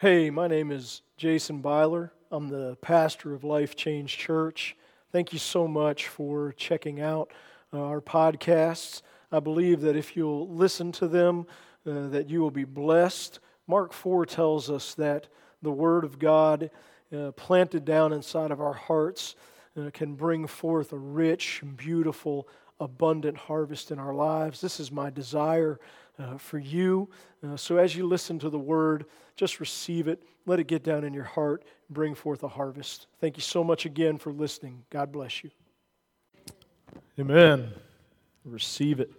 Hey, my name is Jason Byler. I'm the pastor of Life Change Church. Thank you so much for checking out uh, our podcasts. I believe that if you'll listen to them, uh, that you will be blessed. Mark 4 tells us that the Word of God uh, planted down inside of our hearts uh, can bring forth a rich, beautiful, abundant harvest in our lives. This is my desire uh, for you. Uh, so as you listen to the word, just receive it. Let it get down in your heart and bring forth a harvest. Thank you so much again for listening. God bless you. Amen. Receive it.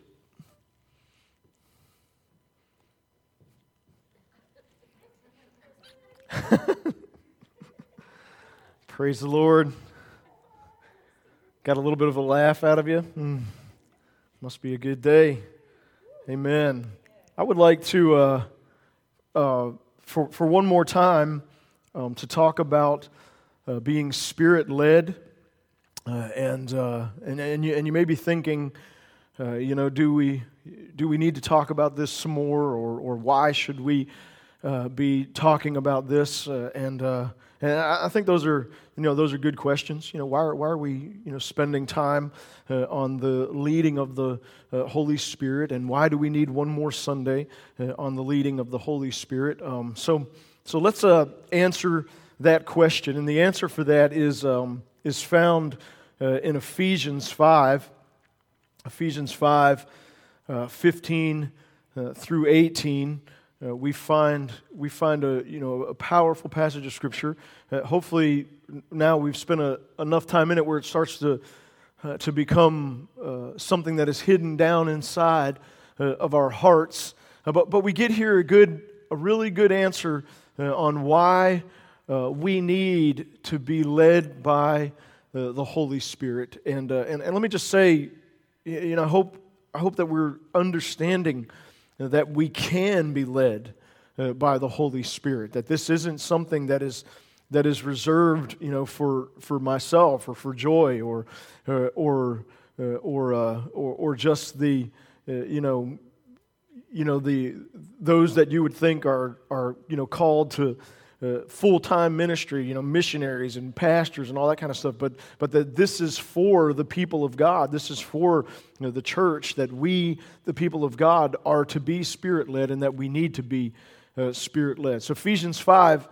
Praise the Lord. Got a little bit of a laugh out of you? Mm. Must be a good day. Amen. I would like to, uh, uh, for, for one more time, um, to talk about uh, being spirit led. Uh, and, uh, and, and, you, and you may be thinking, uh, you know, do we, do we need to talk about this some more, or, or why should we be talking about this? and and I think those are, you know, those are good questions. You know, why are, why are we, you know, spending time uh, on the leading of the uh, Holy Spirit, and why do we need one more Sunday uh, on the leading of the Holy Spirit? Um, so, so let's uh, answer that question, and the answer for that is um, is found uh, in Ephesians five, Ephesians five, uh, fifteen through eighteen uh, we find we find a you know a powerful passage of scripture. Uh, hopefully, now we've spent a, enough time in it where it starts to uh, to become uh, something that is hidden down inside uh, of our hearts. Uh, but but we get here a good a really good answer on why we need to be led by the Holy Spirit. And, and and let me just say, you know, I hope I hope that we're understanding that we can be led uh, by the Holy Spirit, that this isn't something that is, that is reserved you know, for, for myself or for joy or, uh, or, uh, or, uh, or, or, just the, uh, you know, you know the, those that you would think are, are you know, called to uh, full-time ministry, you know, missionaries and pastors and all that kind of stuff, but, but that this is for the people of God. This is for you know, the church, that we, the people of God, are to be spirit-led and that we need to be uh, spirit-led. So Ephesians 5,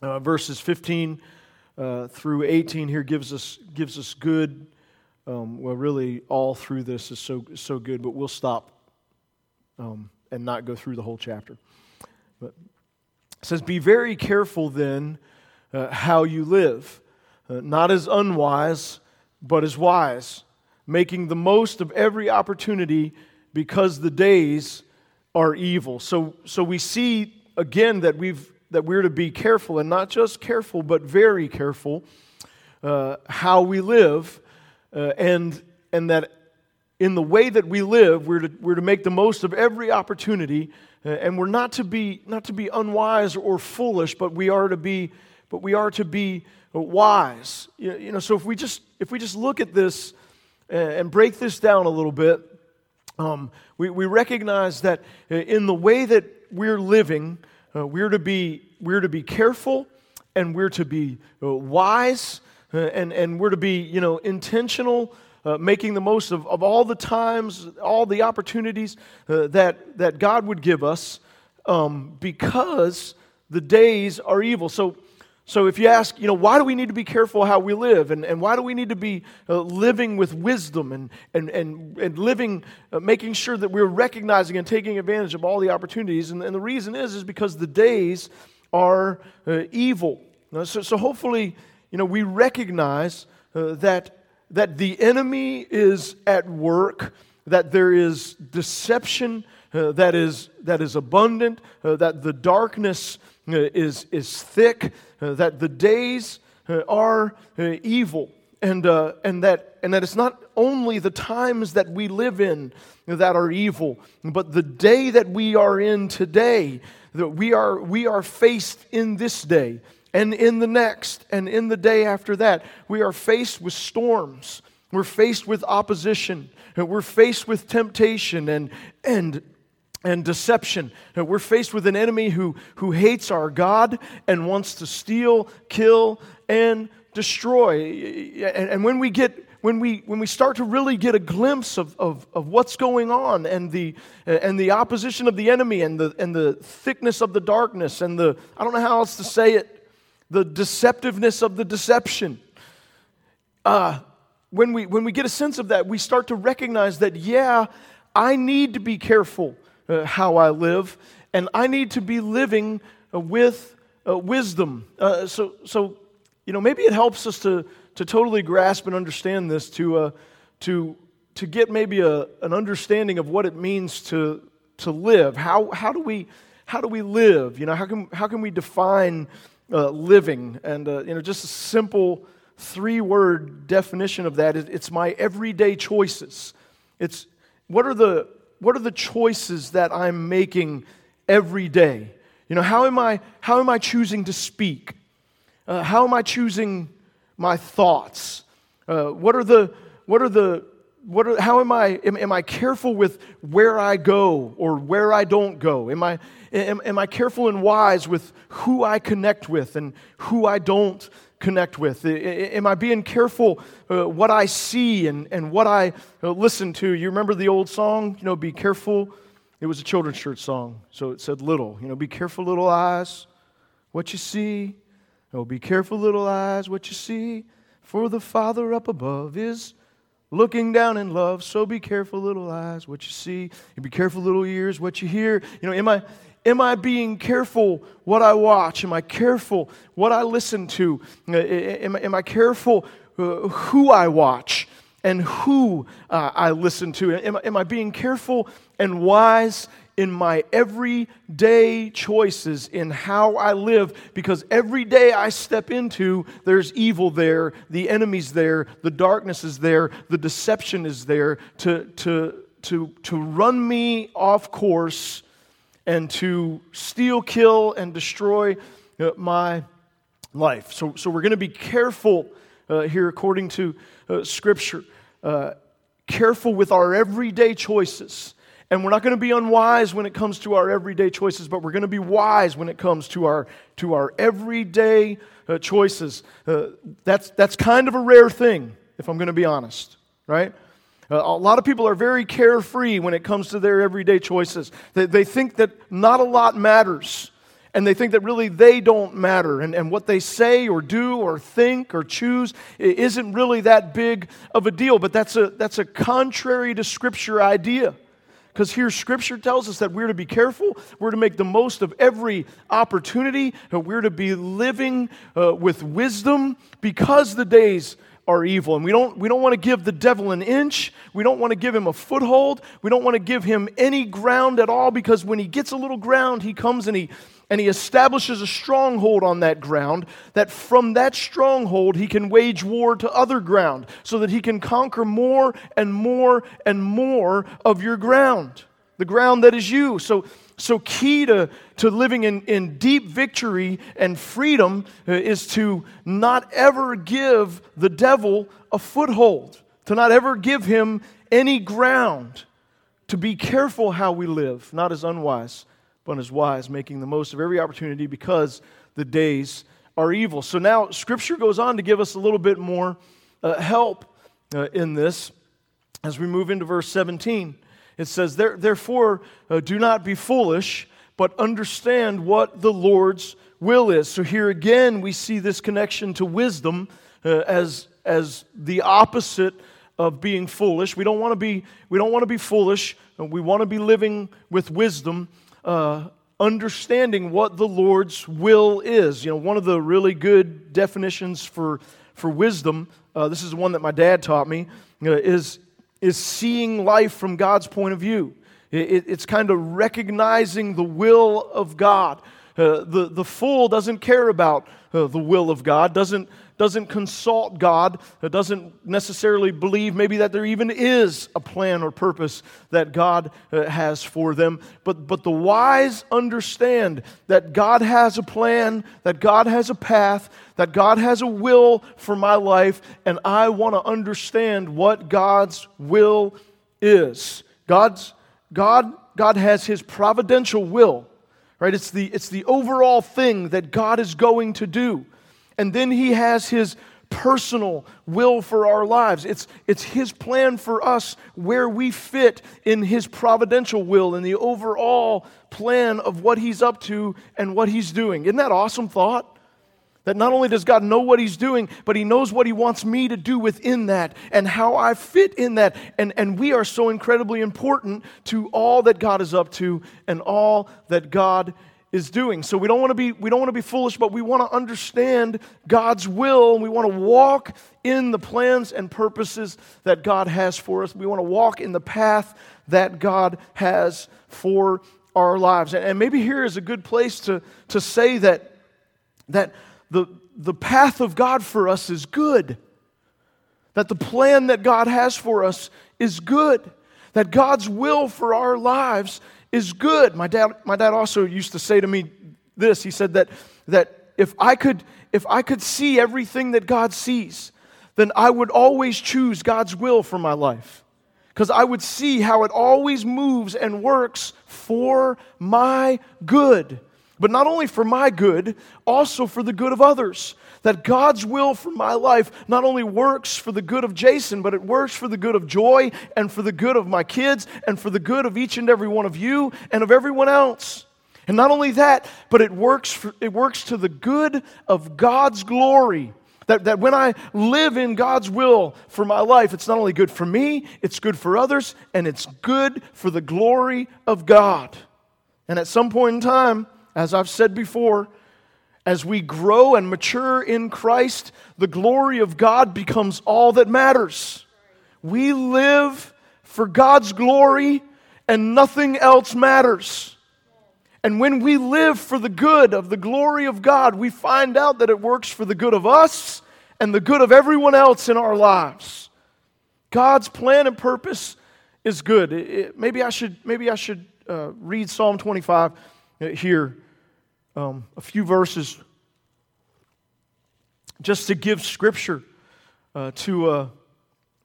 uh, verses 15 uh, through 18 here gives us, gives us good, um, well, really all through this is so, so good, but we'll stop um, and not go through the whole chapter. But it says, Be very careful then uh, how you live, uh, not as unwise, but as wise, making the most of every opportunity because the days are evil. So, so we see again that, we've, that we're to be careful, and not just careful, but very careful uh, how we live, uh, and, and that in the way that we live, we're to, we're to make the most of every opportunity and we're not to be not to be unwise or foolish, but we are to be but we are to be wise. You know, so if we just if we just look at this uh, and break this down a little bit, um, we, we recognize that uh, in the way that we're living, uh, we're to be we're to be careful and we're to be wise uh, and and we're to be you know intentional uh, making the most of, of all the times, all the opportunities uh, that, that God would give us um, because the days are evil. So, so if you ask, you know, why do we need to be careful how we live? And, and why do we need to be uh, living with wisdom and, and, and, and living, uh, making sure that we're recognizing and taking advantage of all the opportunities? And, and the reason is, is because the days are uh, evil. So, so hopefully, you know, we recognize uh, that that the enemy is at work, that there is deception uh, that, is, that is abundant, uh, that the darkness uh, is, is thick, uh, that the days uh, are uh, evil, and, and, that, and that it's not only the times that we live in that are evil, but the day that we are in today, that we are, we are faced in this day and in the next and in the day after that, we are faced with storms. We're faced with opposition. We're faced with temptation and, and, and deception. We're faced with an enemy who, who hates our God and wants to steal, kill, and destroy. And, and when we get when we, when we start to really get a glimpse of, of, of what's going on and the, and the opposition of the enemy and the, and the thickness of the darkness and the, I don't know how else to say it, the deceptiveness of the deception. Uh, when, we, when we get a sense of that, we start to recognize that, yeah, I need to be careful uh, how I live, and I need to be living uh, with uh, wisdom. Uh, so, so, you know, maybe it helps us to, to totally grasp and understand this, to, uh, to, to get maybe a, an understanding of what it means to, to live. How, how, do we, how do we live? You know, how can, how can we define uh, living? And, uh, you know, just a simple three word definition of that it's my everyday choices. It's what are the, what are the choices that I'm making every day? You know, how am I, how am I choosing to speak? Uh, how am I choosing my thoughts? Uh, what are the, what are the, what are, how am I, am, am I careful with where I go or where I don't go? Am I, am, am I careful and wise with who I connect with and who I don't connect with? Am I being careful uh, what I see and, and what I uh, listen to? You remember the old song, you know, be careful? It was a children's church song, so it said little, you know, be careful, little eyes, what you see, Oh, be careful, little eyes, what you see, for the Father up above is looking down in love. So be careful, little eyes, what you see. And be careful, little ears, what you hear. You know, am I, am I being careful what I watch? Am I careful what I listen to? Uh, am, am I careful uh, who I watch and who uh, I listen to? Am, am I being careful and wise in my everyday choices in how I live because every day I step into, there's evil there, the enemy's there, the darkness is there, the deception is there to, to, to, to run me off course and to steal, kill, and destroy uh, my life. So, so we're going to be careful uh, here according to uh, Scripture. Uh, careful with our everyday choices and we're not going to be unwise when it comes to our everyday choices, but we're going to be wise when it comes to our, to our everyday uh, choices. Uh, that's, that's kind of a rare thing, if I'm going to be honest, right? Uh, a lot of people are very carefree when it comes to their everyday choices. They, they think that not a lot matters, and they think that really they don't matter, and, and what they say or do or think or choose isn't really that big of a deal. But that's a, that's a contrary to Scripture idea. Because here, Scripture tells us that we're to be careful, we're to make the most of every opportunity, we're to be living uh, with wisdom because the days are evil. And we don't, we don't want to give the devil an inch. We don't want to give him a foothold. We don't want to give him any ground at all because when he gets a little ground, he comes and he and he establishes a stronghold on that ground, that from that stronghold he can wage war to other ground, so that he can conquer more and more and more of your ground, the ground that is you. So, so key to, to living in, in deep victory and freedom uh, is to not ever give the devil a foothold, to not ever give him any ground, to be careful how we live, not as unwise but as wise, making the most of every opportunity because the days are evil. So now Scripture goes on to give us a little bit more uh, help uh, in this as we move into verse 17. It says, Therefore, uh, do not be foolish, but understand what the Lord's will is. So here again, we see this connection to wisdom uh, as, as the opposite of being foolish. We don't want to be, we don't want to be foolish. We want to be living with wisdom uh, understanding what the Lord's will is. You know, one of the really good definitions for, for wisdom, uh, this is one that my dad taught me, uh, is, is seeing life from God's point of view. It, it's kind of recognizing the will of God. Uh, the, the fool doesn't care about uh, the will of God, doesn't, doesn't consult God, that doesn't necessarily believe maybe that there even is a plan or purpose that God uh, has for them. But, but the wise understand that God has a plan, that God has a path, that God has a will for my life, and I want to understand what God's will is. God's, God God has his providential will, right? It's the, it's the overall thing that God is going to do. And then he has his personal will for our lives. It's, it's His plan for us where we fit in His providential will and the overall plan of what He's up to and what He's doing. Isn't that awesome thought? That not only does God know what He's doing, but He knows what He wants me to do within that and how I fit in that. And, and we are so incredibly important to all that God is up to and all that God is doing. So we don't want to be we don't want to be foolish, but we want to understand God's will and we want to walk in the plans and purposes that God has for us. We want to walk in the path that God has for our lives. And maybe here is a good place to, to say that, that the, the path of God for us is good. That the plan that God has for us is good. That God's will for our lives is good. My dad, my dad also used to say to me this. He said that, that if, I could, if I could see everything that God sees, then I would always choose God's will for my life. Because I would see how it always moves and works for my good. But not only for my good, also for the good of others that God's will for my life not only works for the good of Jason, but it works for the good of Joy and for the good of my kids and for the good of each and every one of you and of everyone else. And not only that, but it works, for, it works to the good of God's glory. That, that when I live in God's will for my life, it's not only good for me, it's good for others, and it's good for the glory of God. And at some point in time, as I've said before, as we grow and mature in Christ, the glory of God becomes all that matters. We live for God's glory and nothing else matters. And when we live for the good of the glory of God, we find out that it works for the good of us and the good of everyone else in our lives. God's plan and purpose is good. It, it, maybe I should, maybe I should uh, read Psalm 25 here um, a few verses just to give scripture uh, to, uh,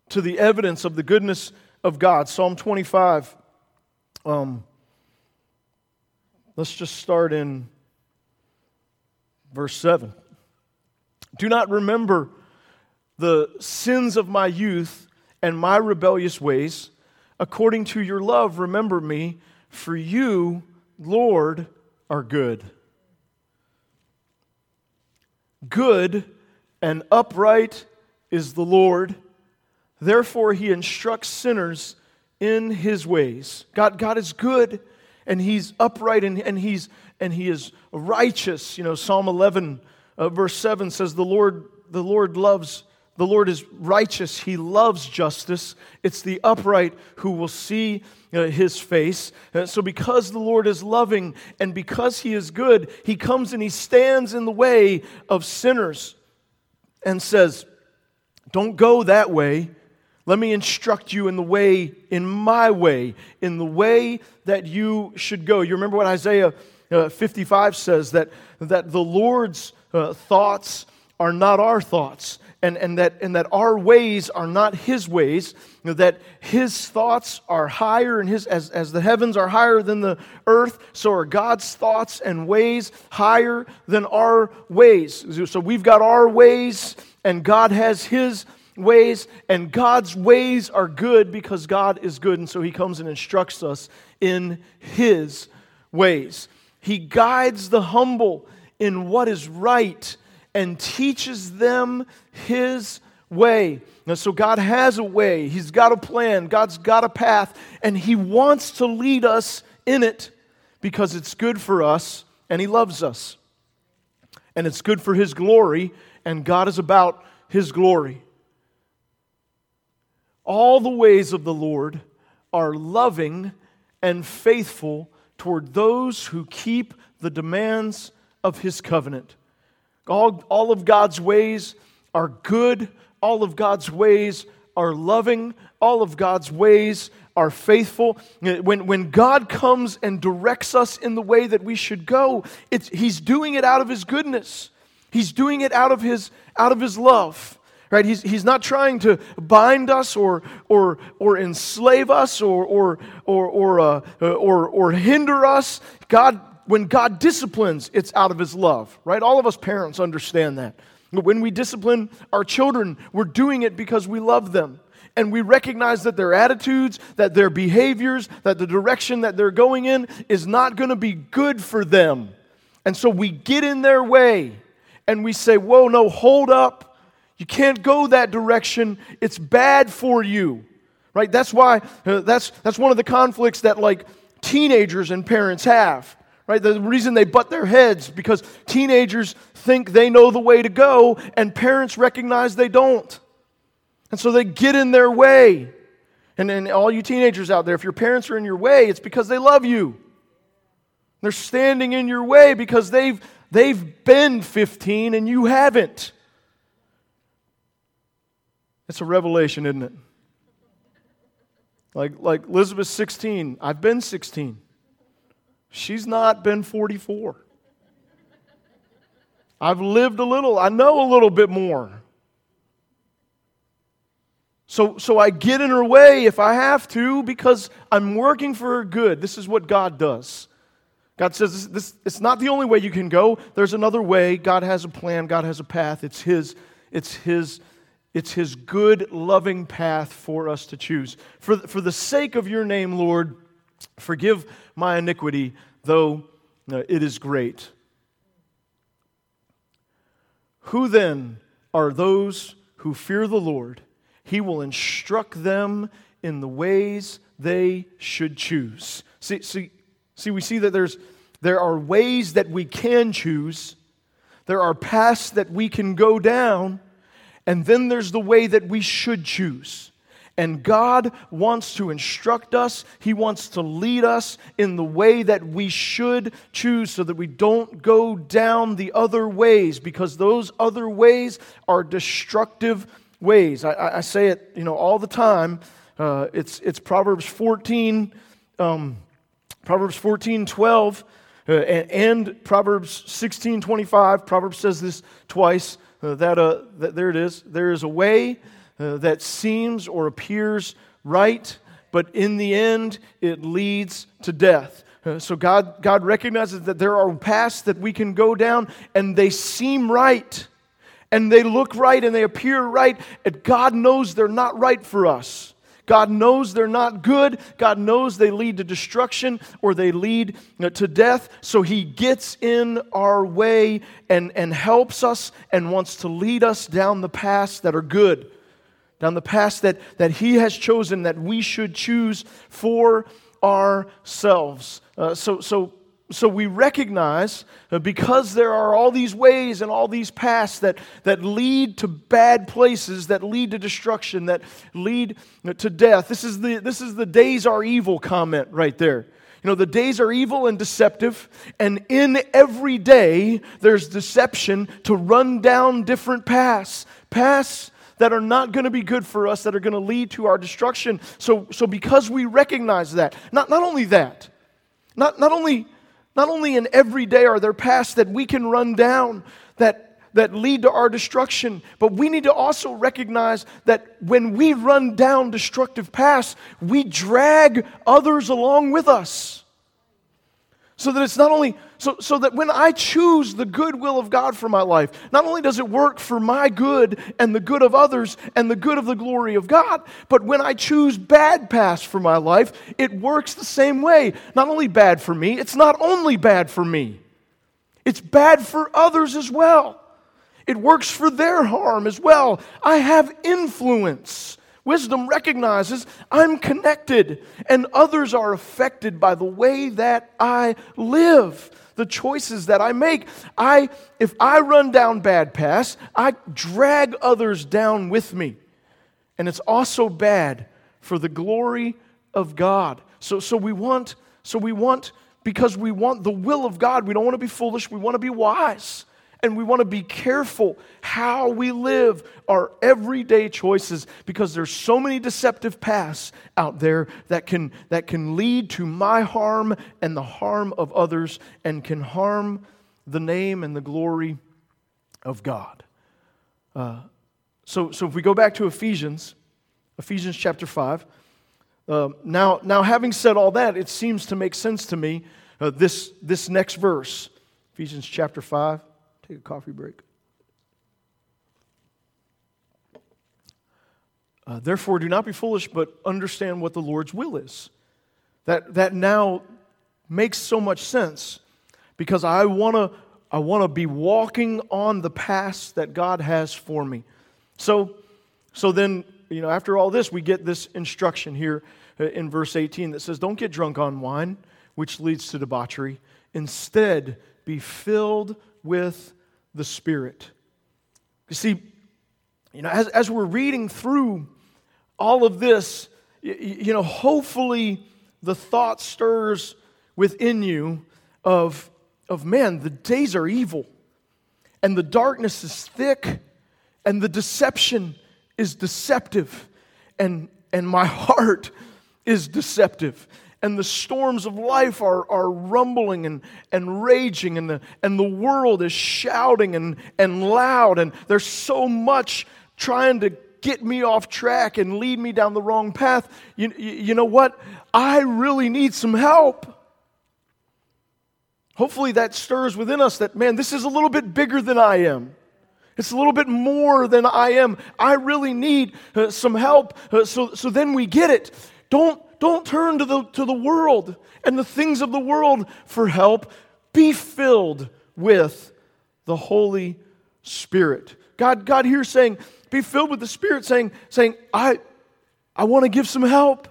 to the evidence of the goodness of God. Psalm 25. Um, let's just start in verse 7. Do not remember the sins of my youth and my rebellious ways. According to your love, remember me, for you, Lord, are good Good and upright is the Lord. Therefore, he instructs sinners in his ways. God, God is good and he's upright and, and, he's, and he is righteous. You know, Psalm 11, uh, verse 7 says, the Lord, the Lord loves the Lord is righteous. He loves justice. It's the upright who will see uh, his face. Uh, so, because the Lord is loving and because he is good, he comes and he stands in the way of sinners and says, Don't go that way. Let me instruct you in the way, in my way, in the way that you should go. You remember what Isaiah uh, 55 says that, that the Lord's uh, thoughts are not our thoughts and, and, that, and that our ways are not his ways, you know, that his thoughts are higher and his as, as the heavens are higher than the earth, so are God's thoughts and ways higher than our ways. So we've got our ways, and God has his ways, and God's ways are good because God is good, and so he comes and instructs us in his ways. He guides the humble in what is right and teaches them his way. Now, so God has a way, He's got a plan, God's got a path, and He wants to lead us in it because it's good for us and He loves us. And it's good for His glory, and God is about His glory. All the ways of the Lord are loving and faithful toward those who keep the demands of His covenant. All, all of God's ways are good, all of God's ways are loving, all of God's ways are faithful. When, when God comes and directs us in the way that we should go, it's, He's doing it out of His goodness. He's doing it out of His, out of his love. Right? He's, he's not trying to bind us or, or, or enslave us or, or, or, or, uh, or, or hinder us. God, when God disciplines, it's out of his love. Right? All of us parents understand that. When we discipline our children, we're doing it because we love them and we recognize that their attitudes, that their behaviors, that the direction that they're going in is not going to be good for them. And so we get in their way and we say, Whoa, no, hold up. You can't go that direction. It's bad for you. Right? That's why, uh, that's, that's one of the conflicts that like teenagers and parents have. Right? The reason they butt their heads because teenagers think they know the way to go and parents recognize they don't. And so they get in their way. And then all you teenagers out there, if your parents are in your way, it's because they love you. They're standing in your way because they've, they've been 15 and you haven't. It's a revelation, isn't it? Like, like Elizabeth 16, I've been 16. She's not been 44. I've lived a little, I know a little bit more. So, so I get in her way if I have to because I'm working for her good. This is what God does. God says this, this, it's not the only way you can go. There's another way. God has a plan. God has a path. It's His, it's His, it's His good, loving path for us to choose. For, for the sake of your name, Lord, forgive my iniquity, though uh, it is great. Who then are those who fear the Lord? He will instruct them in the ways they should choose. See, see, see we see that there's, there are ways that we can choose, there are paths that we can go down, and then there's the way that we should choose. And God wants to instruct us. He wants to lead us in the way that we should choose so that we don't go down the other ways because those other ways are destructive ways. I, I say it, you know, all the time. Uh, it's, it's Proverbs 14, um, Proverbs 14, 12, uh, and, and, Proverbs 16, 25. Proverbs says this twice. Uh, that, uh, that there it is. There is a way uh, that seems or appears right, but in the end it leads to death. Uh, so God, God recognizes that there are paths that we can go down, and they seem right and they look right and they appear right, and God knows they're not right for us. God knows they're not good. God knows they lead to destruction or they lead to death. So He gets in our way and, and helps us and wants to lead us down the paths that are good, down the paths that, that He has chosen that we should choose for ourselves. Uh, so, so so we recognize uh, because there are all these ways and all these paths that, that lead to bad places, that lead to destruction, that lead to death. This is the, this is the days are evil comment right there. You know, the days are evil and deceptive, and in every day there's deception to run down different paths. Paths that are not going to be good for us, that are going to lead to our destruction. So, so because we recognize that, not, not only that, not, not only not only in every day are there paths that we can run down that, that lead to our destruction, but we need to also recognize that when we run down destructive paths, we drag others along with us. So that it's not only, so, so that when I choose the good will of God for my life, not only does it work for my good and the good of others and the good of the glory of God, but when I choose bad paths for my life, it works the same way. Not only bad for me, it's not only bad for me, it's bad for others as well. It works for their harm as well. I have influence. Wisdom recognizes I'm connected and others are affected by the way that I live, the choices that I make. I, if I run down bad paths, I drag others down with me. And it's also bad for the glory of God. So, so we want, so we want, because we want the will of God, we don't want to be foolish, we want to be wise and we want to be careful how we live our everyday choices because there's so many deceptive paths out there that can, that can lead to my harm and the harm of others and can harm the name and the glory of God. Uh, So, so if we go back to Ephesians, Ephesians chapter 5, uh, now, now, having said all that, it seems to make sense to me uh, this, this next verse, Ephesians chapter 5. Take a coffee break. Uh, Therefore, do not be foolish, but understand what the Lord's will is. That, that now makes so much sense because I want to I want to be walking on the path that God has for me. So, so then, you know, after all this, we get this instruction here uh, in verse 18 that says, Don't get drunk on wine, which leads to debauchery. Instead, be filled with the Spirit. You see, you know, as, as we're reading through all of this, you, you know, hopefully the thought stirs within you of, of man, the days are evil, and the darkness is thick, and the deception is deceptive, and, and my heart is deceptive. And the storms of life are, are rumbling and, and raging, and the, and the world is shouting and, and loud, and there's so much trying to get me off track and lead me down the wrong path. You, you know what? I really need some help. Hopefully, that stirs within us that, man, this is a little bit bigger than I am. It's a little bit more than I am. I really need uh, some help. Uh, so, so then we get it. Don't, don't turn to the, to the world and the things of the world for help. Be filled with the Holy Spirit. God, God here saying, be filled with the Spirit, saying, saying I, I want to give some help.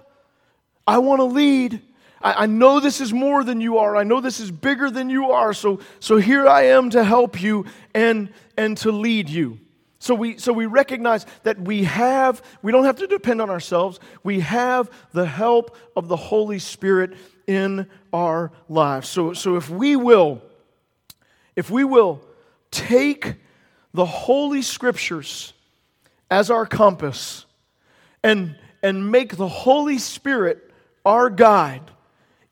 I want to lead. I, I know this is more than you are. I know this is bigger than you are. So, so here I am to help you and, and to lead you. So we, so we recognize that we have, we don't have to depend on ourselves. We have the help of the Holy Spirit in our lives. So, so if we will, if we will take the Holy Scriptures as our compass and, and make the Holy Spirit our guide,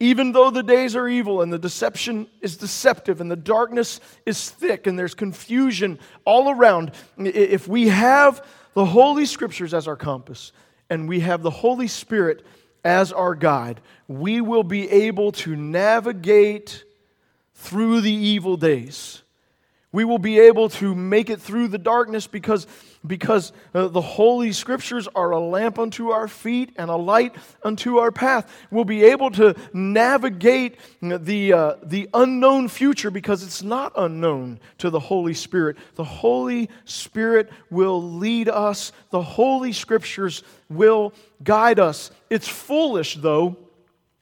even though the days are evil and the deception is deceptive and the darkness is thick and there's confusion all around, if we have the Holy Scriptures as our compass and we have the Holy Spirit as our guide, we will be able to navigate through the evil days. We will be able to make it through the darkness because because uh, the Holy Scriptures are a lamp unto our feet and a light unto our path. We'll be able to navigate the, uh, the unknown future because it's not unknown to the Holy Spirit. The Holy Spirit will lead us, the Holy Scriptures will guide us. It's foolish, though.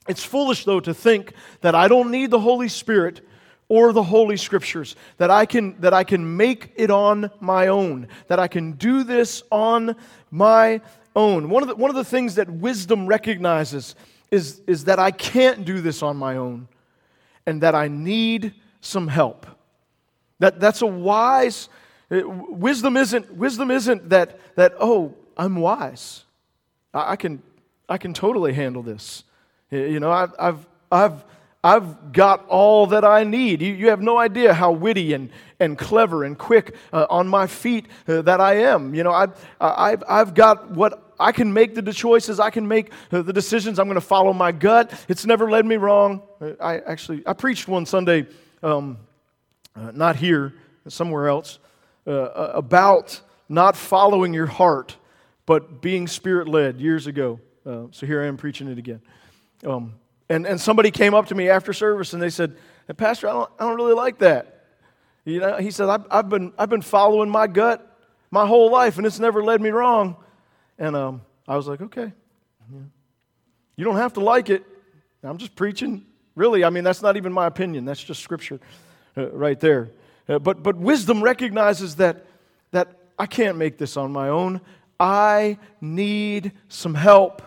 It's foolish, though, to think that I don't need the Holy Spirit or the Holy Scriptures, that I can, that I can make it on my own, that I can do this on my own. One of the, one of the things that wisdom recognizes is, is that I can't do this on my own and that I need some help. That, that's a wise, uh, wisdom isn't, wisdom isn't that, that, oh, I'm wise. I, I can, I can totally handle this. You know, I've, I've, I've I've got all that I need. You, you have no idea how witty and, and clever and quick uh, on my feet uh, that I am. You know, I've, I've, I've got what I can make the choices, I can make uh, the decisions. I'm going to follow my gut. It's never led me wrong. Uh, I actually, I preached one Sunday, um, uh, not here, somewhere else, uh, about not following your heart, but being spirit led years ago. so here I am preaching it again. Um, and, and somebody came up to me after service and they said, hey, Pastor, I don't, I don't really like that. You know, he said, I've, I've, been, I've been following my gut my whole life and it's never led me wrong. And um, I was like, okay. You don't have to like it. I'm just preaching. Really, I mean, that's not even my opinion. That's just scripture uh, right there. Uh, but, but wisdom recognizes that, that I can't make this on my own. I need some help.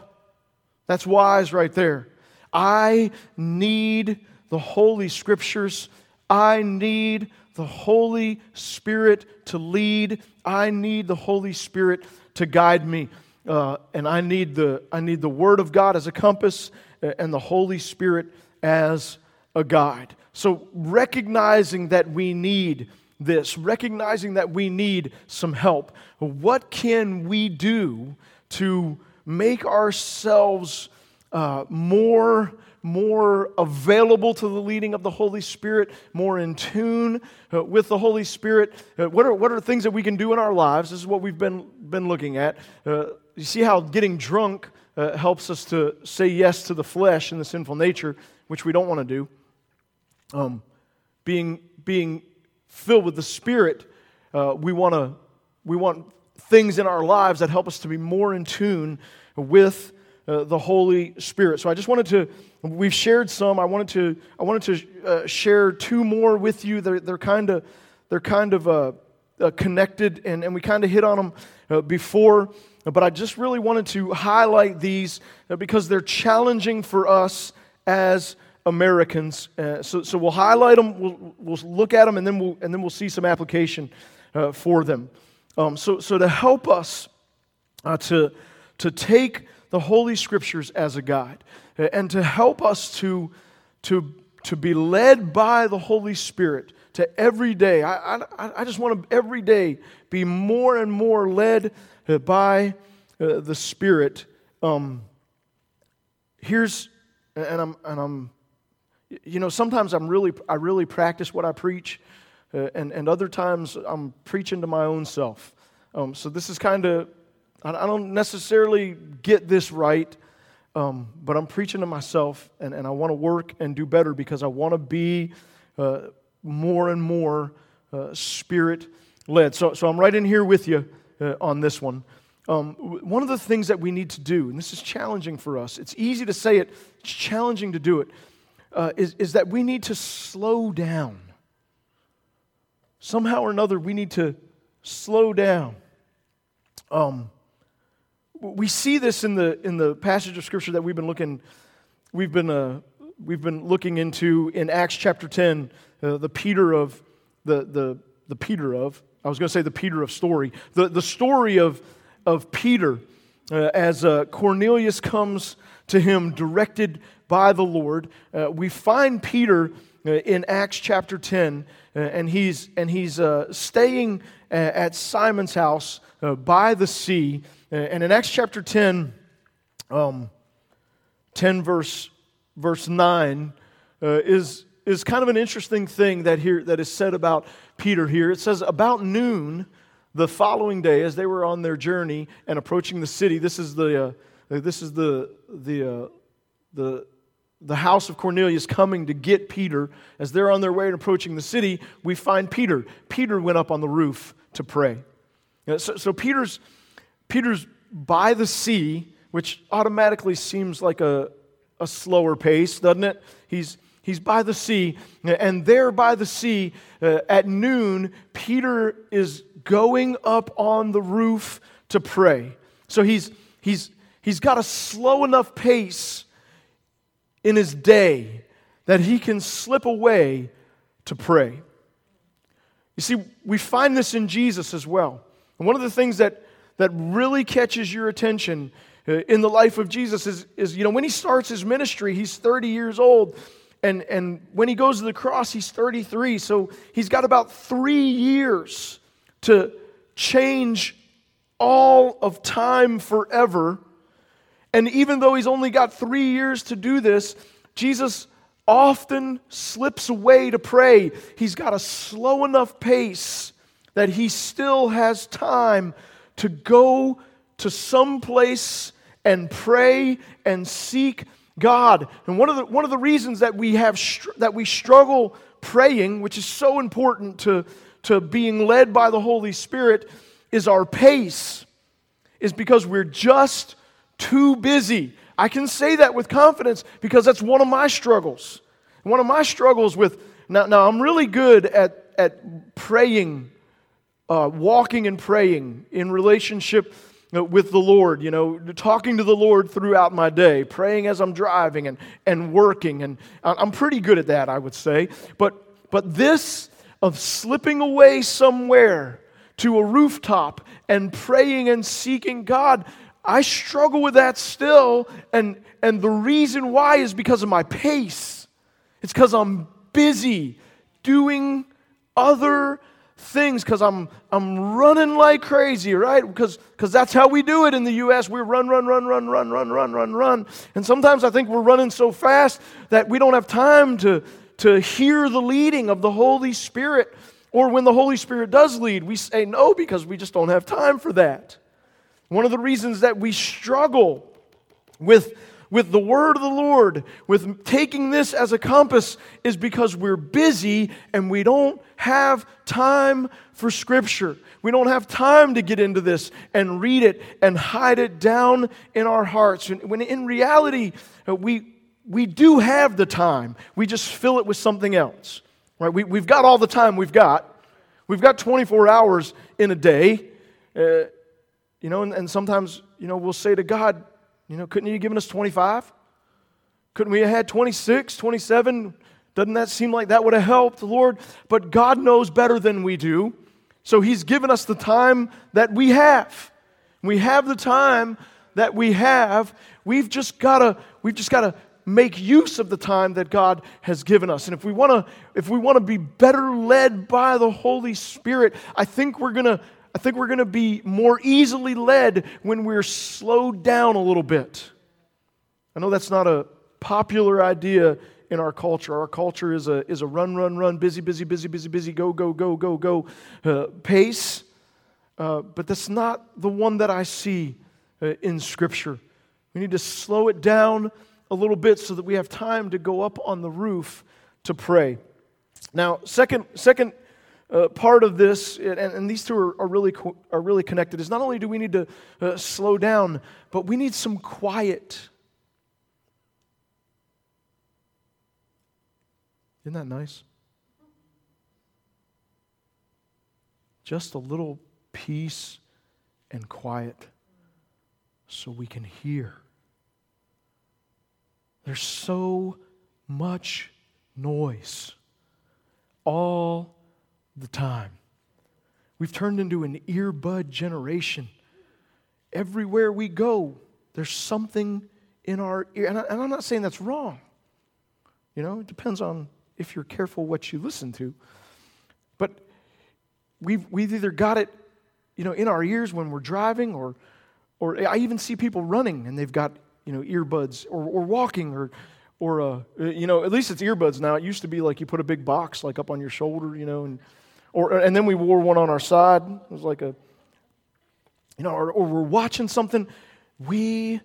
That's wise right there. I need the Holy Scriptures. I need the Holy Spirit to lead. I need the Holy Spirit to guide me. Uh, and I need, the, I need the Word of God as a compass uh, and the Holy Spirit as a guide. So, recognizing that we need this, recognizing that we need some help. What can we do to make ourselves uh, more, more available to the leading of the Holy Spirit, more in tune uh, with the Holy Spirit? Uh, what, are, what are things that we can do in our lives? This is what we've been, been looking at. Uh, you see how getting drunk uh, helps us to say yes to the flesh and the sinful nature, which we don't want to do. Um, being, being filled with the Spirit, uh, we, wanna, we want things in our lives that help us to be more in tune with uh, the Holy Spirit. So I just wanted to, we've shared some. I wanted to, I wanted to uh, share two more with you. They're, they're kind of, they're kind of uh, uh, connected, and, and we kind of hit on them uh, before. But I just really wanted to highlight these because they're challenging for us as Americans. So, so we'll highlight them, we'll, we'll look at them, and then we'll, and then we'll see some application for them. Um, so, so to help us to, to take the Holy Scriptures as a guide and to help us to, to, to be led by the Holy Spirit to every day. I, I, I just want to every day be more and more led uh, by uh, the Spirit. Um, here's, and I'm, and I'm, you know, sometimes I'm really, I really practice what I preach, uh, and, and other times I'm preaching to my own self. Um, so this is kind of, I, don't necessarily get this right, um, but I'm preaching to myself, and, and I want to work and do better because I want to be uh, more and more uh, spirit led. So, so I'm right in here with you uh, on this one. Um, one of the things that we need to do, and this is challenging for us, it's easy to say it, it's challenging to do it, uh, is is that we need to slow down. Somehow or another, we need to slow down. Um, we see this in the, in the passage of Scripture that we've been looking, we've been, uh, we've been looking into in Acts chapter 10, uh, the Peter of, the, the, the Peter of, I was going to say the Peter of story, the, the story of, of Peter uh, as uh, Cornelius comes to him directed by the Lord. Uh, we find Peter uh, in Acts chapter 10, uh, and he's, and he's uh, staying at Simon's house by the sea. And in Acts chapter 10, um, 10 verse, verse 9, is, is kind of an interesting thing that, here, that is said about Peter here. It says, About noon the following day, as they were on their journey and approaching the city, this is the, uh, this is the, the, uh, the, the house of Cornelius coming to get Peter. As they're on their way and approaching the city, we find Peter. Peter went up on the roof to pray. So, so Peter's, Peter's by the sea, which automatically seems like a, a slower pace, doesn't it? He's, he's by the sea, and there by the sea uh, at noon, Peter is going up on the roof to pray. So he's, he's, he's got a slow enough pace in his day that he can slip away to pray. You see, we find this in Jesus as well. And one of the things that, that really catches your attention uh, in the life of Jesus is, is, you know, when he starts his ministry, he's 30 years old. And, and when he goes to the cross, he's 33. So he's got about three years to change all of time forever and even though he's only got three years to do this, Jesus often slips away to pray. He's got a slow enough pace that he still has time to go to some place and pray and seek God. And one of the, one of the reasons that we, have that we struggle praying, which is so important to, to being led by the Holy Spirit, is our pace, is because we're just too busy. I can say that with confidence because that's one of my struggles. One of my struggles with, now, now I'm really good at, at praying, uh, walking and praying in relationship uh, with the Lord, you know, talking to the Lord throughout my day, praying as I'm driving and, and working. And I'm pretty good at that, I would say. But, but this of slipping away somewhere to a rooftop and praying and seeking God, I struggle with that still. And, and the reason why is because of my pace. It's because I'm busy doing other things because I'm, I'm running like crazy, right? Because that's how we do it in the U.S. We run, run, run, run, run, run, run, run, run. And sometimes I think we're running so fast that we don't have time to, to hear the leading of the Holy Spirit. Or when the Holy Spirit does lead, we say no because we just don't have time for that. One of the reasons that we struggle with with the word of the Lord, with taking this as a compass, is because we're busy and we don't have time for Scripture. We don't have time to get into this and read it and hide it down in our hearts. When in reality, uh, we, we do have the time, we just fill it with something else. Right? We, we've got all the time we've got. We've got 24 hours in a day. Uh, you know, and, and sometimes, you know, we'll say to God, you know, couldn't you have given us 25? Couldn't we have had 26, 27? Doesn't that seem like that would have helped, Lord? But God knows better than we do. So He's given us the time that we have. We have the time that we have. We've just gotta, we've just gotta make use of the time that God has given us. And if we wanna, if we wanna be better led by the Holy Spirit, I think we're gonna I think we're going to be more easily led when we're slowed down a little bit. I know that's not a popular idea in our culture. Our culture is a, is a run, run, run, busy, busy, busy, busy, busy, go, go, go, go, go uh, pace. Uh, but that's not the one that I see uh, in Scripture. We need to slow it down a little bit so that we have time to go up on the roof to pray. Now, second, second uh, part of this, and, and these two are, are, really, are really connected, is not only do we need to uh, slow down, but we need some quiet. Isn't that nice? Just a little peace and quiet so we can hear. There's so much noise all the time. We've turned into an earbud generation. Everywhere we go, there's something in our ear. And, I, am not saying that's wrong. You know, it depends on if you're careful what you listen to. But we've, we've either got it, you know, in our ears when we're driving, or, or I even see people running and they've got, you know, earbuds, or, or walking, or or uh, you know, at least it's earbuds now. It used to be like you put a big box like up on your shoulder, you know, and or, and then we wore one on our side. It was like a, you know, or, or we're watching something. We,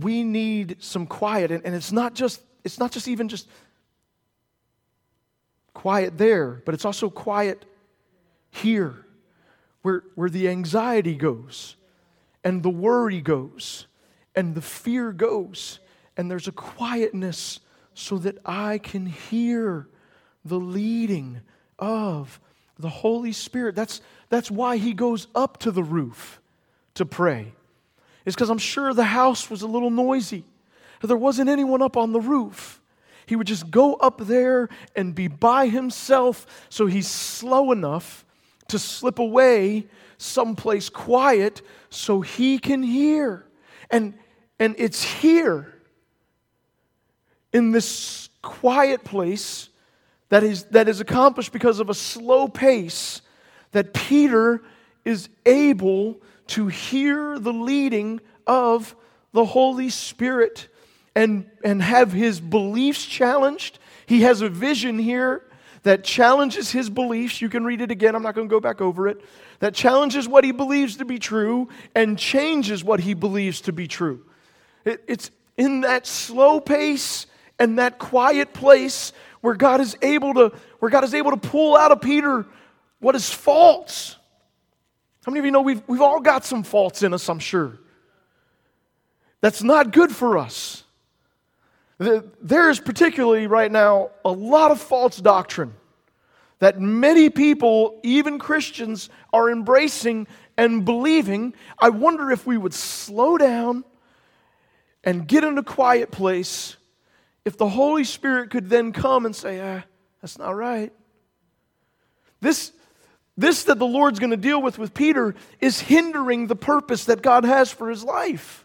we need some quiet. And, and it's not just, it's not just even just quiet there, but it's also quiet here where, where the anxiety goes and the worry goes and the fear goes. And there's a quietness so that I can hear the leading of the Holy Spirit. That's, that's why he goes up to the roof to pray. It's because I'm sure the house was a little noisy. There wasn't anyone up on the roof. He would just go up there and be by himself so he's slow enough to slip away someplace quiet so he can hear. And, and it's here in this quiet place that is, that is accomplished because of a slow pace that Peter is able to hear the leading of the Holy Spirit and, and have his beliefs challenged. He has a vision here that challenges his beliefs. You can read it again, I'm not going to go back over it. That challenges what he believes to be true and changes what he believes to be true. It, it's in that slow pace and that quiet place where God is able to, where God is able to pull out of Peter what is false. How many of you know we've, we've all got some faults in us, I'm sure. That's not good for us. There is particularly right now a lot of false doctrine that many people, even Christians, are embracing and believing. I wonder if we would slow down and get in a quiet place if the Holy Spirit could then come and say, ah, that's not right. This, this that the Lord's going to deal with with Peter is hindering the purpose that God has for his life.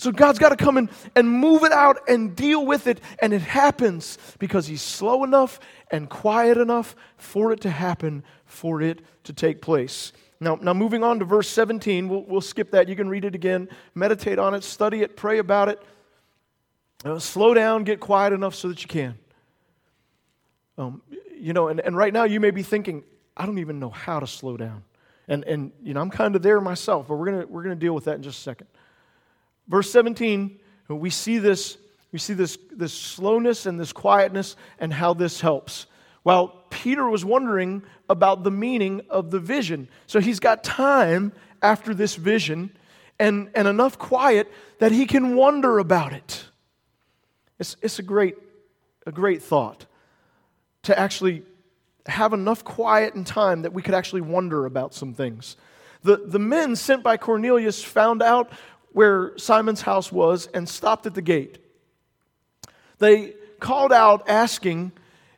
So God's got to come in and move it out and deal with it. And it happens because He's slow enough and quiet enough for it to happen, for it to take place. Now, now moving on to verse 17, we'll, we'll skip that. You can read it again, meditate on it, study it, pray about it. Uh, slow down, get quiet enough so that you can. Um, you know, and, and right now you may be thinking, I don't even know how to slow down. And, and you know, I'm kind of there myself, but we're going we're gonna deal with that in just a second. Verse 17, we see this, we see this, this slowness and this quietness and how this helps. While Peter was wondering about the meaning of the vision. So he's got time after this vision and, and enough quiet that he can wonder about it. It's, it's a, great, a great thought to actually have enough quiet and time that we could actually wonder about some things. The, the men sent by Cornelius found out where Simon's house was and stopped at the gate. They called out asking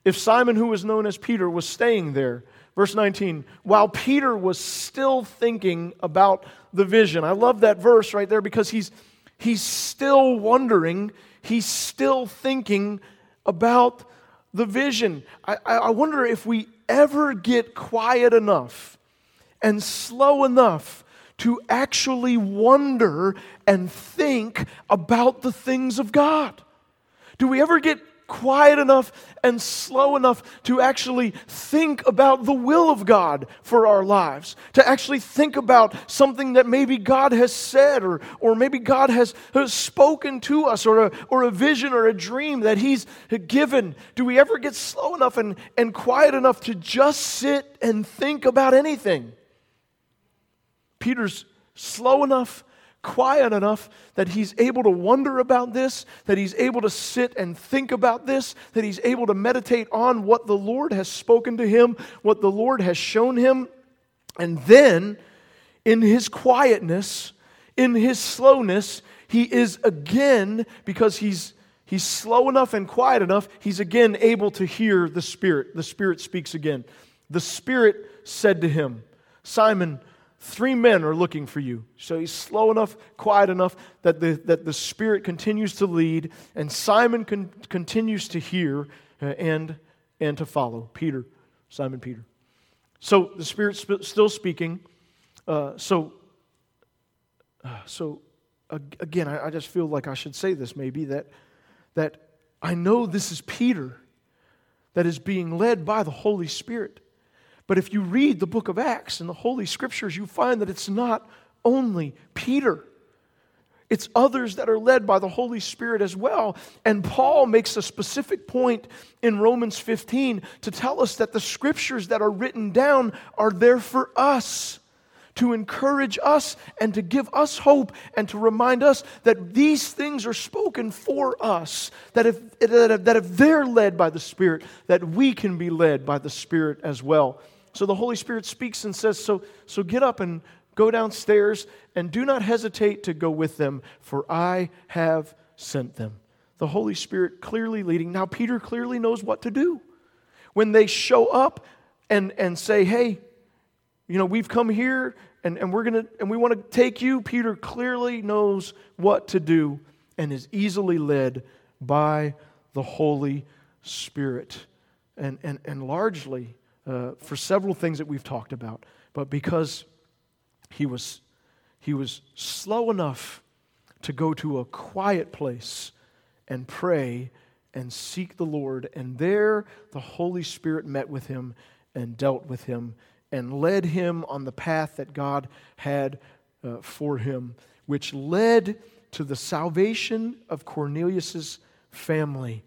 if Simon, who was known as Peter, was staying there. Verse 19, while Peter was still thinking about the vision. I love that verse right there because he's, he's still wondering, he's still thinking about the vision. I, I wonder if we ever get quiet enough and slow enough to actually wonder and think about the things of God? Do we ever get quiet enough and slow enough to actually think about the will of God for our lives, to actually think about something that maybe God has said or, or maybe God has, has spoken to us or a, or a vision or a dream that He's given. Do we ever get slow enough and, and quiet enough to just sit and think about anything? Peter's slow enough, quiet enough that he's able to wonder about this, that he's able to sit and think about this, that he's able to meditate on what the Lord has spoken to him, what the Lord has shown him. And then, in his quietness, in his slowness, he is again, because he's he's slow enough and quiet enough, he's again able to hear the Spirit. The Spirit speaks again. The Spirit said to him, Simon, Three men are looking for you. So he's slow enough, quiet enough that the, that the Spirit continues to lead, and Simon con- continues to hear uh, and, and to follow. Peter, Simon Peter. So the Spirit's sp- still speaking. Uh, so, uh, so again, I, I just feel like I should say this maybe that, that I know this is Peter that is being led by the Holy Spirit. But if you read the book of Acts and the Holy Scriptures, you find that it's not only Peter. It's others that are led by the Holy Spirit as well. And Paul makes a specific point in Romans 15 to tell us that the scriptures that are written down are there for us, to encourage us and to give us hope and to remind us that these things are spoken for us, that if, that if they're led by the Spirit, that we can be led by the Spirit as well. So the Holy Spirit speaks and says, So, so get up and go downstairs and do not hesitate to go with them, for I have sent them. The Holy Spirit clearly leading. Now, Peter clearly knows what to do. When they show up and, and say, Hey, you know, we've come here and, and we're gonna and we want to take you, Peter clearly knows what to do and is easily led by the Holy Spirit. And, and, and largely, uh, for several things that we've talked about, but because he was, he was slow enough to go to a quiet place and pray and seek the Lord. And there the Holy Spirit met with him and dealt with him and led him on the path that God had uh, for him, which led to the salvation of Cornelius's family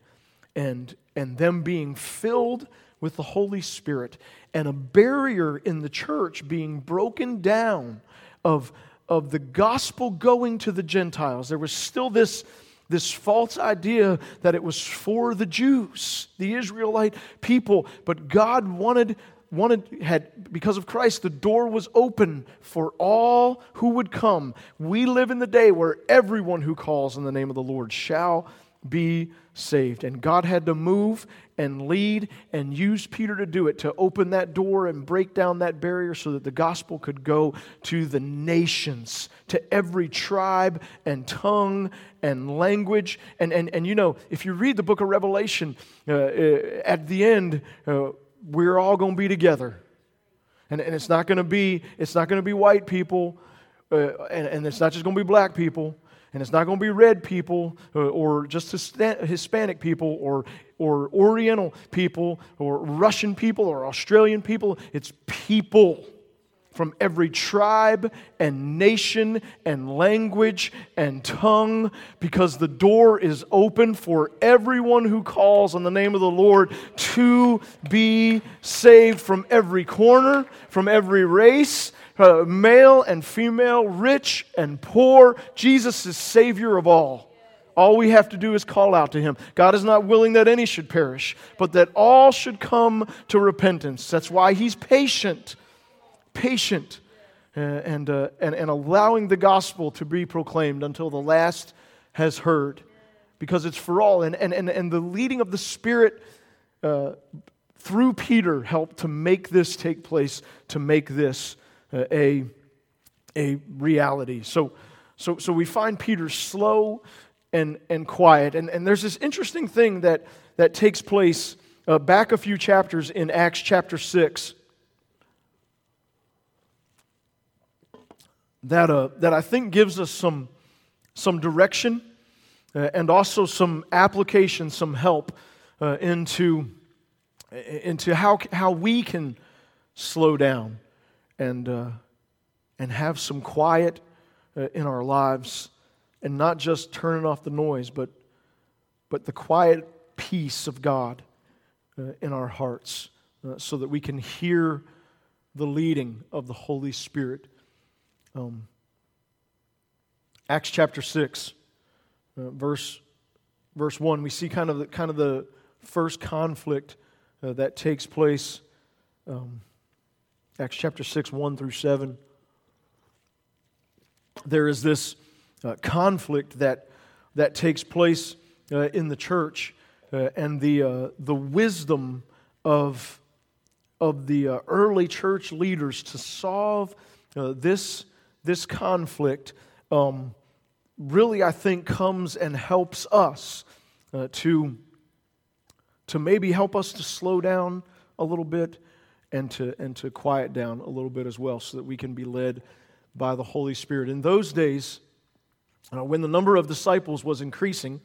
and, and them being filled with the Holy Spirit and a barrier in the church being broken down of, of the gospel going to the Gentiles. There was still this, this false idea that it was for the Jews, the Israelite people, but God wanted wanted had because of Christ the door was open for all who would come. We live in the day where everyone who calls in the name of the Lord shall be saved. And God had to move and lead and use Peter to do it, to open that door and break down that barrier so that the gospel could go to the nations, to every tribe and tongue and language. And, and, and you know, if you read the book of Revelation, uh, uh at the end, uh, we're all going to be together. And, and it's not going to be it's not going to be white people, uh, and, and it's not just going to be black people and it's not going to be red people uh, or just Hispanic people or, or Oriental people or Russian people or Australian people. It's people from every tribe and nation and language and tongue because the door is open for everyone who calls on the name of the Lord to be saved from every corner, from every race, uh, male and female, rich and poor. Jesus is Savior of all. All we have to do is call out to Him. God is not willing that any should perish, but that all should come to repentance. That's why He's patient, patient, uh, and, uh, and, and allowing the gospel to be proclaimed until the last has heard, because it's for all. And, and, and, and the leading of the Spirit uh, through Peter helped to make this take place, to make this uh, a, a reality. So, so, so we find Peter slow and, and quiet. And, and there's this interesting thing that, that takes place uh, back a few chapters in Acts chapter 6 that, uh, that I think gives us some, some direction uh, and also some application, some help uh, into, into how, how we can slow down and, uh, and have some quiet uh, in our lives and not just turning off the noise, but, but the quiet peace of God uh, in our hearts so that we can hear the leading of the Holy Spirit. Um, Acts chapter 6, uh, verse, verse 1, we see kind of the, kind of the first conflict uh, that takes place. Um, Acts chapter 6, 1 through 7. There is this uh, conflict that, that takes place uh, in the church uh, and the, uh, the wisdom of, of the early church leaders to solve this, this conflict um, really, I think, comes and helps us to, to maybe help us to slow down a little bit and to, and to quiet down a little bit as well so that we can be led by the Holy Spirit. In those days, uh, when the number of disciples was increasing,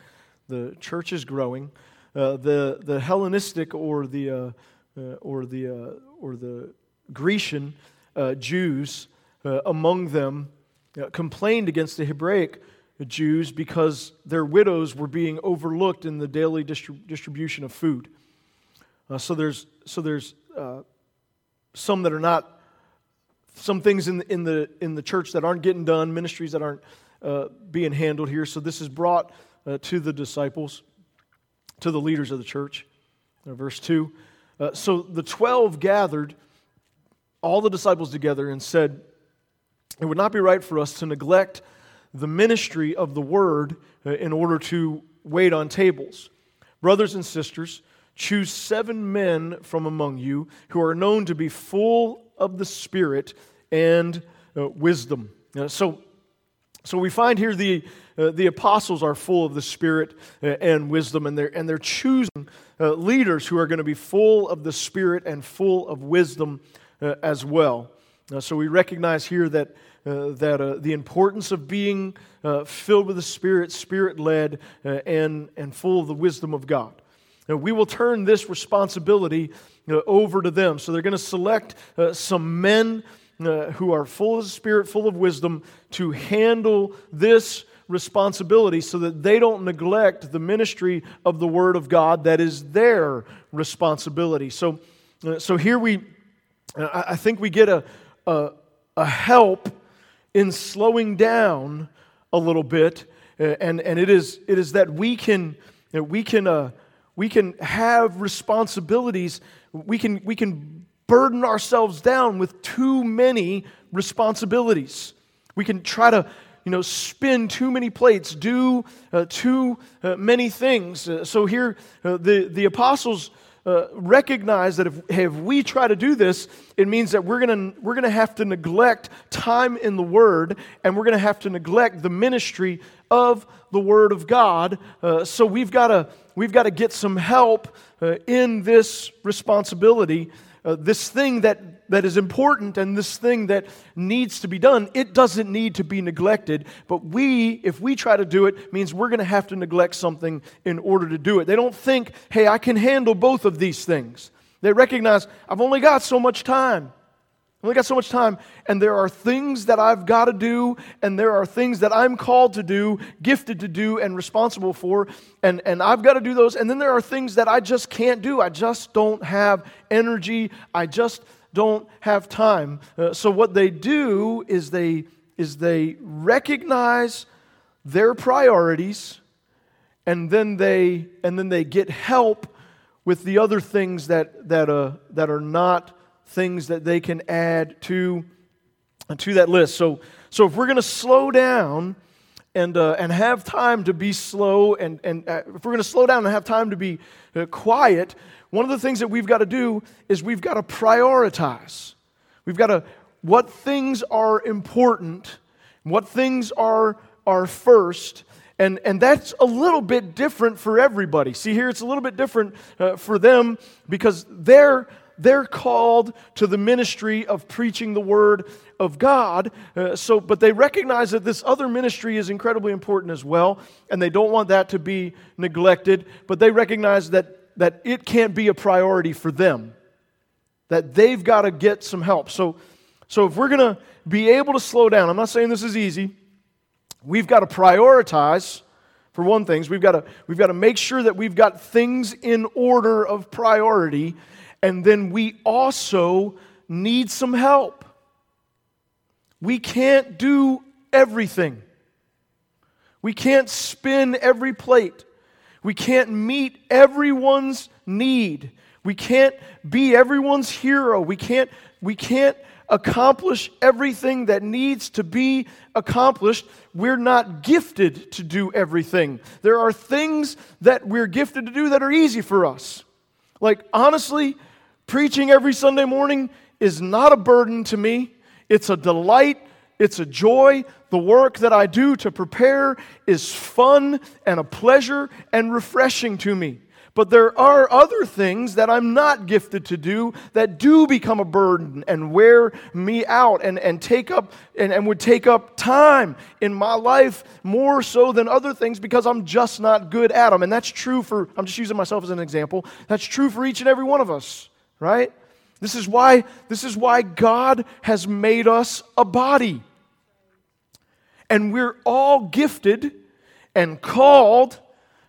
the church is growing, uh, the, the Hellenistic or the, uh, uh or the, uh, or the Grecian uh, among them complained against the Hebraic Jews because their widows were being overlooked in the daily distrib- distribution of food. so there's, so there's some that are not, some things in the, in the, in the church that aren't getting done, ministries that aren't uh, being handled here. So this is brought uh, to the disciples, to the leaders of the church. Uh, verse 2. Uh, so the 12 gathered all the disciples together and said, It would not be right for us to neglect the ministry of the word uh, in order to wait on tables. Brothers and sisters, Choose seven men from among you who are known to be full of the Spirit and uh, wisdom. Uh, so, so we find here the, uh, the apostles are full of the Spirit uh, and wisdom, and they're, and they're choosing uh, leaders who are going to be full of the Spirit and full of wisdom as well. So we recognize here that, that the importance of being filled with the Spirit, Spirit led, and, and full of the wisdom of God. Now, we will turn this responsibility uh, over to them. So they're going to select uh, some men uh, who are full of spirit, full of wisdom, to handle this responsibility so that they don't neglect the ministry of the Word of God that is their responsibility. So, uh, so here we, uh, I think we get a, a, a, help in slowing down a little bit, uh, and, and it, is, it is that we can, you know, we can we can have responsibilities. We can, we can burden ourselves down with too many responsibilities. We can try to you know, spin too many plates, do uh, too uh, many things. Uh, so here, uh, the, the apostles uh, recognize that if, if we try to do this, it means that we're going we're gonna have to neglect time in the Word and we're going to have to neglect the ministry of the Word of God. Uh, so we've got to we've got to get some help uh, in this responsibility uh, this thing that, that is important and this thing that needs to be done, it doesn't need to be neglected. But we, if we try to do it, means we're going to have to neglect something in order to do it. They don't think, hey, I can handle both of these things. They recognize, I've only got so much time. Only got so much time, and there are things that I've got to do, and there are things that I'm called to do, gifted to do, and responsible for, and, and I've got to do those. And then there are things that I just can't do. I just don't have energy. I just don't have time. Uh, so what they do is they is they recognize their priorities, and then they and then they get help with the other things that that uh, that are not things that they can add to, to that list. So, so if we're going to slow down and, uh, and have time to be slow, and, and uh, if we're going to slow down and have time to be uh, quiet, one of the things that we've got to do is we've got to prioritize. We've got to, what things are important, what things are, are first, and, and that's a little bit different for everybody. See, here it's a little bit different uh, for them because they're they're called to the ministry of preaching the word of God. Uh, so, but they recognize that this other ministry is incredibly important as well, and they don't want that to be neglected. But they recognize that that it can't be a priority for them. That they've got to get some help. So, so if we're going to be able to slow down, I'm not saying this is easy. We've got to prioritize for one thing. We've got to, we've got to make sure that we've got things in order of priority and then we also need some help. We can't do everything. We can't spin every plate. We can't meet everyone's need. We can't be everyone's hero. We can't, we can't accomplish everything that needs to be accomplished. We're not gifted to do everything. There are things that we're gifted to do that are easy for us. Like, honestly, Preaching every Sunday morning is not a burden to me, it's a delight, it's a joy. The work that I do to prepare is fun and a pleasure and refreshing to me. But there are other things that I'm not gifted to do that do become a burden and wear me out and, and take up and, and would take up time in my life more so than other things because I'm just not good at them. And that's true for, I'm just using myself as an example, that's true for each and every one of us right? This is why this is why God has made us a body. And we're all gifted and called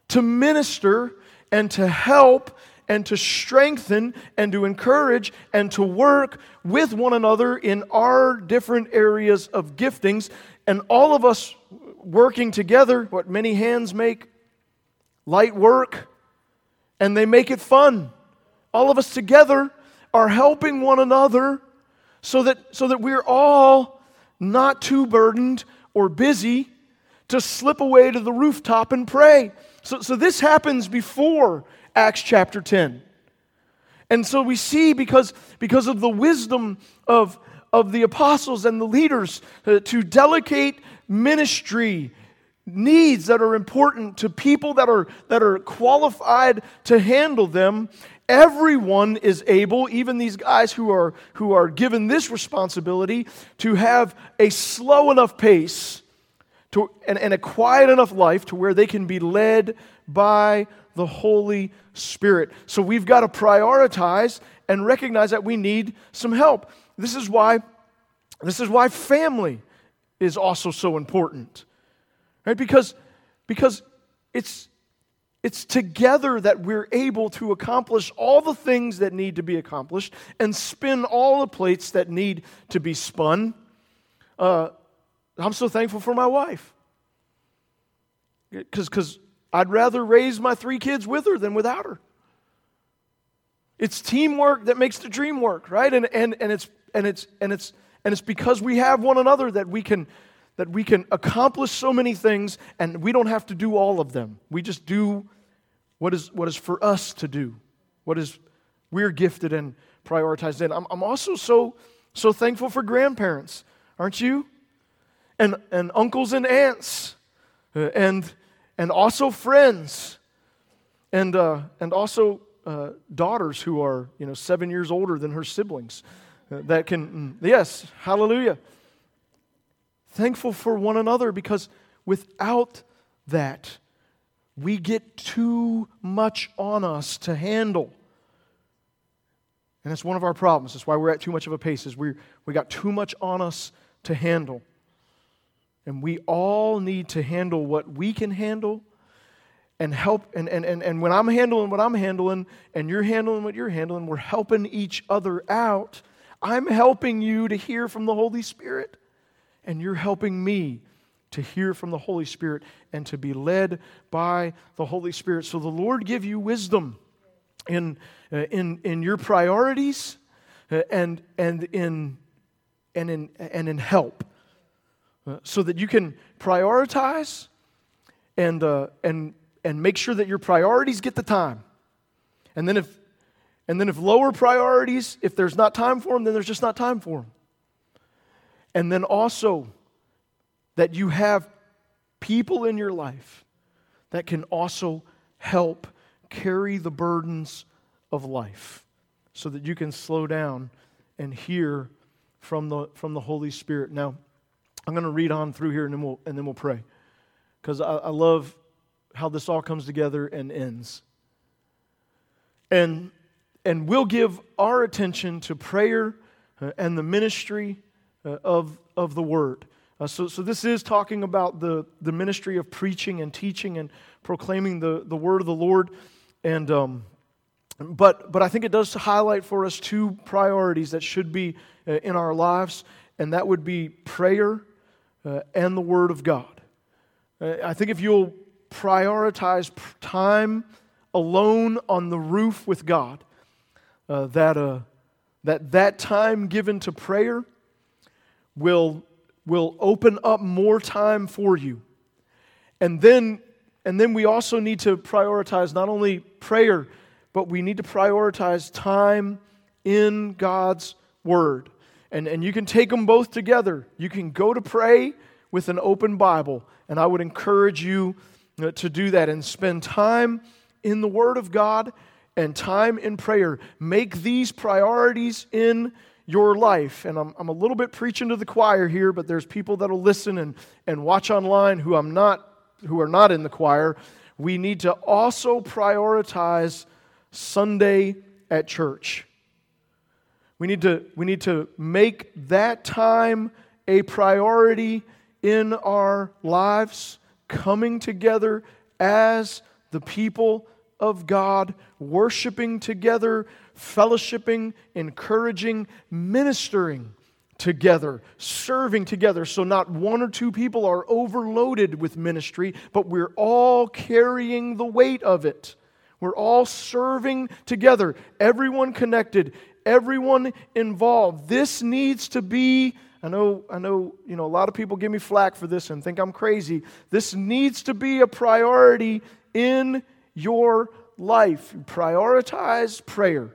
to minister and to help and to strengthen and to encourage and to work with one another in our different areas of giftings and all of us working together what many hands make light work and they make it fun all of us together are helping one another so that, so that we're all not too burdened or busy to slip away to the rooftop and pray. So, so this happens before Acts chapter 10. And so we see because, because of the wisdom of, of the apostles and the leaders uh, to delegate ministry needs that are important to people that are, that are qualified to handle them everyone is able, even these guys who are, who are given this responsibility, to have a slow enough pace to, and, and a quiet enough life to where they can be led by the Holy Spirit. So we've got to prioritize and recognize that we need some help. This is why, this is why family is also so important. Right? Because, because it's it's together that we're able to accomplish all the things that need to be accomplished and spin all the plates that need to be spun. Uh, I'm so thankful for my wife. Because I'd rather raise my three kids with her than without her. It's teamwork that makes the dream work, right? And, and, and, it's, and, it's, and, it's, and it's because we have one another that we can, that we can accomplish so many things and we don't have to do all of them. We just do what is, what is for us to do, what is we're gifted and prioritized in. I'm, I'm also so, so thankful for grandparents, aren't you? And, and uncles and aunts, uh, and, and also friends, and, uh, and also uh, daughters who are you know, seven years older than her siblings. Uh, that can, mm, yes, hallelujah. Thankful for one another because without that, we get too much on us to handle. And that's one of our problems. That's why we're at too much of a pace, is we we got too much on us to handle. And we all need to handle what we can handle and help. And, and, and, and when I'm handling what I'm handling and you're handling what you're handling, we're helping each other out. I'm helping you to hear from the Holy Spirit, and you're helping me to hear from the Holy Spirit and to be led by the Holy Spirit. So the Lord give you wisdom in, uh, in, in your priorities uh, and, and, in, and, in, and in help uh, so that you can prioritize and, uh, and, and make sure that your priorities get the time. And then if, and then if lower priorities, if there's not time for them, then there's just not time for them. And then also that you have people in your life that can also help carry the burdens of life so that you can slow down and hear from the, from the Holy Spirit. Now, I'm going to read on through here and then we'll, and then we'll pray because I, I love how this all comes together and ends. And, and we'll give our attention to prayer and the ministry of, of the Word. Uh, so, so this is talking about the, the ministry of preaching and teaching and proclaiming the, the word of the Lord. And, um, but, but I think it does highlight for us two priorities that should be uh, in our lives, and that would be prayer uh, and the Word of God. Uh, I think if you'll prioritize time alone on the roof with God, uh, that, uh, that that time given to prayer will will open up more time for you. And then, and then we also need to prioritize not only prayer, but we need to prioritize time in God's Word. And, and you can take them both together. You can go to pray with an open Bible, and I would encourage you uh, to do that and spend time in the Word of God and time in prayer. Make these priorities in your life. And I'm, I'm a little bit preaching to the choir here, but there's people that'll listen and, and watch online who I'm not who are not in the choir. We need to also prioritize Sunday at church. We need to, we need to make that time a priority in our lives, coming together as the people of God, worshiping together, fellowshipping, encouraging, ministering together, serving together. So, not one or two people are overloaded with ministry, but we're all carrying the weight of it. We're all serving together, everyone connected, everyone involved. This needs to be. I know, I know, you know, a lot of people give me flack for this and think I'm crazy. This needs to be a priority in your life. Prioritize prayer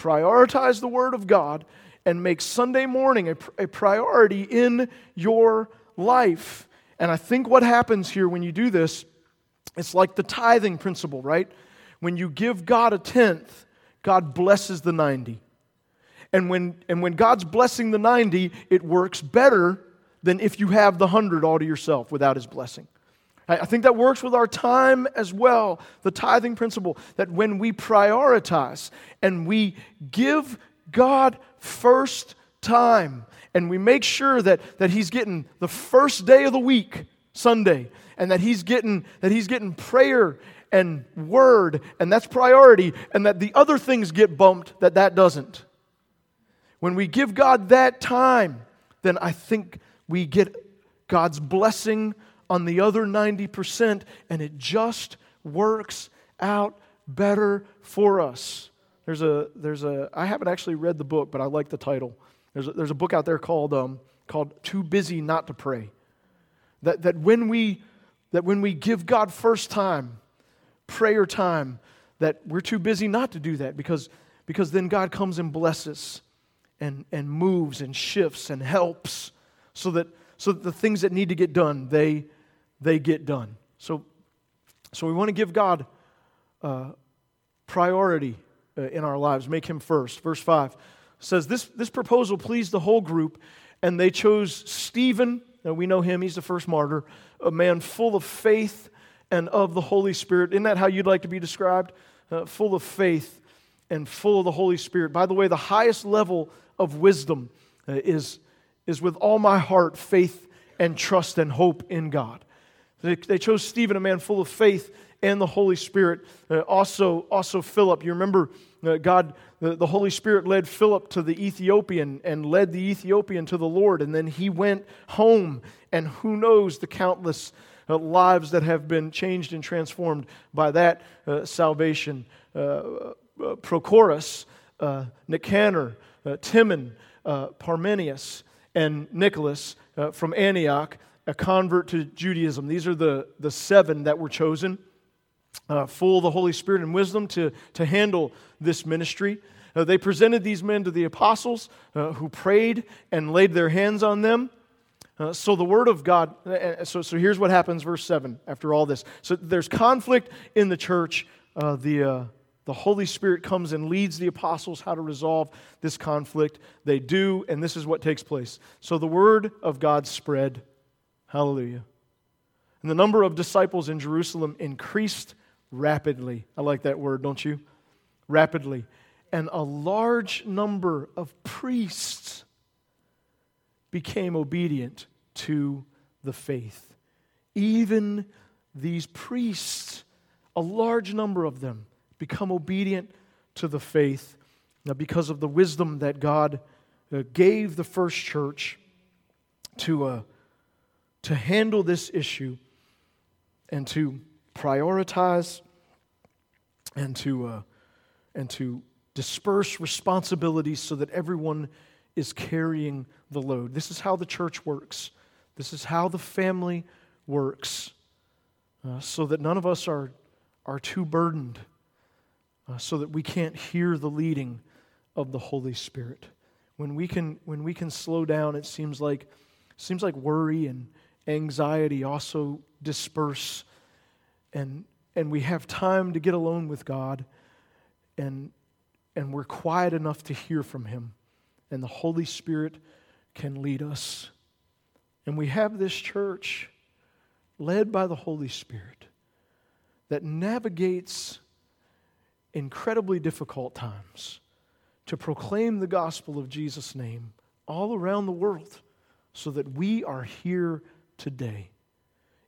prioritize the Word of God and make Sunday morning a, a priority in your life. And I think what happens here when you do this, it's like the tithing principle, right? When you give God a tenth, God blesses the 90. And when, and when God's blessing the 90, it works better than if you have the 100 all to yourself without His blessing. I think that works with our time as well. The tithing principle that when we prioritize and we give God first time and we make sure that, that He's getting the first day of the week, Sunday, and that He's getting that He's getting prayer and word, and that's priority, and that the other things get bumped, that that doesn't. When we give God that time, then I think we get God's blessing on the other 90%, and it just works out better for us. There's a, there's a, I haven't actually read the book, but I like the title. There's a, there's a book out there called, um, called Too Busy Not to Pray. That, that, when we, that when we give God first time, prayer time, that we're too busy not to do that because, because then God comes and blesses and, and moves and shifts and helps so that, so that the things that need to get done, they, they get done. So, so we want to give God uh, priority uh, in our lives, make him first. Verse 5 says, this, this proposal pleased the whole group, and they chose Stephen. Now we know him, he's the first martyr, a man full of faith and of the Holy Spirit. Isn't that how you'd like to be described? Uh, full of faith and full of the Holy Spirit. By the way, the highest level of wisdom uh, is, is with all my heart, faith and trust and hope in God. They, chose Stephen, a man full of faith and the Holy Spirit. Uh, also, also Philip. You remember uh, God, the, the Holy Spirit led Philip to the Ethiopian and led the Ethiopian to the Lord. And then he went home, and who knows the countless uh, lives that have been changed and transformed by that uh, salvation. Uh, uh, Prochorus, Nicanor, Timon, Parmenius, and Nicholas from Antioch, a convert to Judaism. These are the, the seven that were chosen uh, full of the Holy Spirit and wisdom to, to handle this ministry. Uh, they presented these men to the apostles uh, who prayed and laid their hands on them. Uh, so the word of God, uh, uh, so, so here's what happens, verse 7, after all this. So there's conflict in the church. the, the Holy Spirit comes and leads the apostles how to resolve this conflict. They do, and this is what takes place. So the word of God spread. Hallelujah. And the number of disciples in Jerusalem increased rapidly. I like that word, don't you? Rapidly. And a large number of priests became obedient to the faith. Even these priests, a large number of them, become obedient to the faith now, because of the wisdom that God uh, gave the first church to, uh, to handle this issue and to prioritize and to, uh, and to disperse responsibilities so that everyone is carrying the load. This is how the church works. This is how the family works, uh, so that none of us are, are too burdened, uh, so that we can't hear the leading of the Holy Spirit. When we can, when we can slow down, it seems like, seems like worry and anxiety also disperse and, and we have time to get alone with God and, and we're quiet enough to hear from Him, and the Holy Spirit can lead us. And we have this church led by the Holy Spirit that navigates incredibly difficult times to proclaim the gospel of Jesus' name all around the world so that we are here today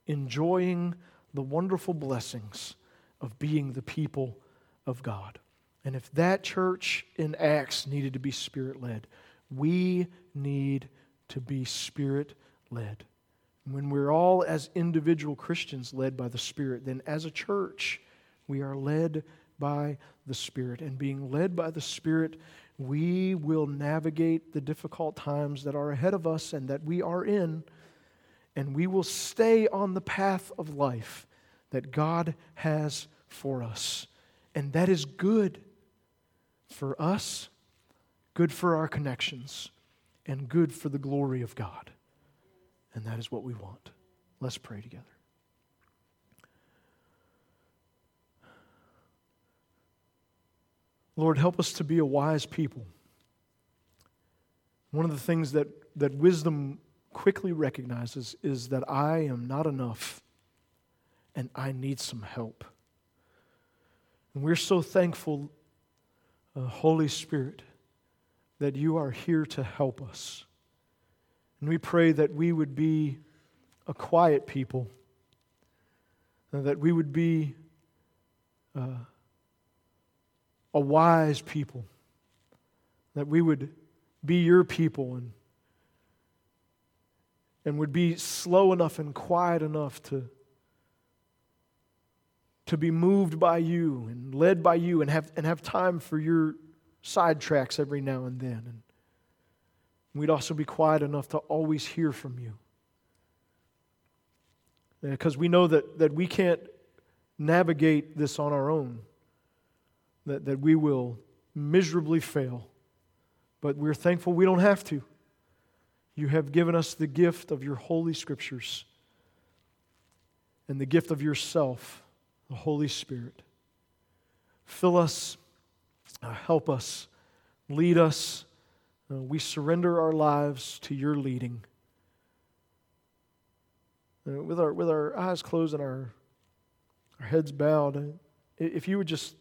enjoying the wonderful blessings of being the people of God. And if that church in Acts needed to be spirit led, we need to be spirit led. When we're all, as individual Christians, led by the Spirit, then as a church, we are led by the Spirit. And being led by the Spirit, we will navigate the difficult times that are ahead of us and that we are in and we will stay on the path of life that God has for us. And that is good for us, good for our connections, and good for the glory of God. And that is what we want. Let's pray together. Lord, help us to be a wise people. One of the things that, that wisdom quickly recognizes is that I am not enough and I need some help. And we're so thankful, uh, Holy Spirit, that you are here to help us. And we pray that we would be a quiet people, that we would be uh, a wise people, that we would be your people and and would be slow enough and quiet enough to, to be moved by you and led by you and have, and have time for your sidetracks every now and then. And we'd also be quiet enough to always hear from you. Because we know that, that we can't navigate this on our own, that, that we will miserably fail. But we're thankful we don't have to. You have given us the gift of your holy scriptures and the gift of yourself, the Holy Spirit. Fill us, uh, help us, lead us. Uh, we surrender our lives to your leading. Uh, with, our, with our eyes closed and our, our heads bowed, if you would just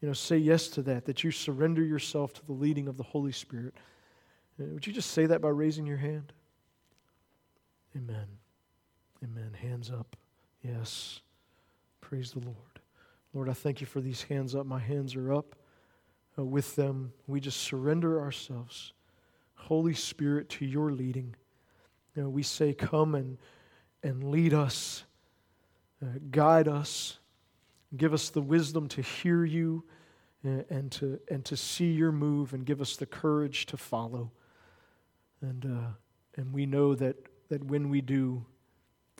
you know, say yes to that, that you surrender yourself to the leading of the Holy Spirit, would you just say that by raising your hand? Amen. Amen. Hands up. Yes. Praise the Lord. Lord, I thank you for these hands up. My hands are up. Uh, with them, we just surrender ourselves, Holy Spirit, to your leading. You know, we say, Come and, and lead us, uh, guide us, give us the wisdom to hear you and, uh, and, to, and to see your move, and give us the courage to follow. And, uh, and we know that, that when we do,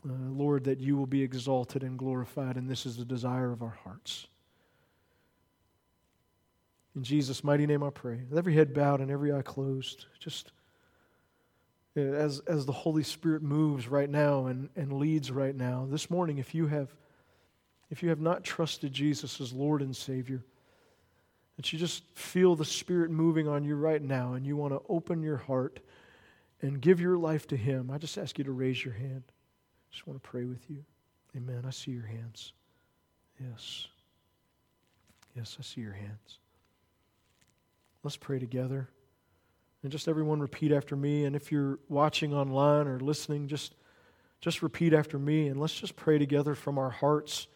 uh, Lord, that you will be exalted and glorified, and this is the desire of our hearts. In Jesus' mighty name I pray. With every head bowed and every eye closed, just uh, as, as the Holy Spirit moves right now and, and leads right now, this morning, if you have if you have not trusted Jesus as Lord and Savior, that you just feel the Spirit moving on you right now and you want to open your heart and give your life to Him, I just ask you to raise your hand. I just want to pray with you. Amen. I see your hands. Yes. Yes, I see your hands. Let's pray together. And just everyone repeat after me. And if you're watching online or listening, just, just repeat after me. And let's just pray together from our hearts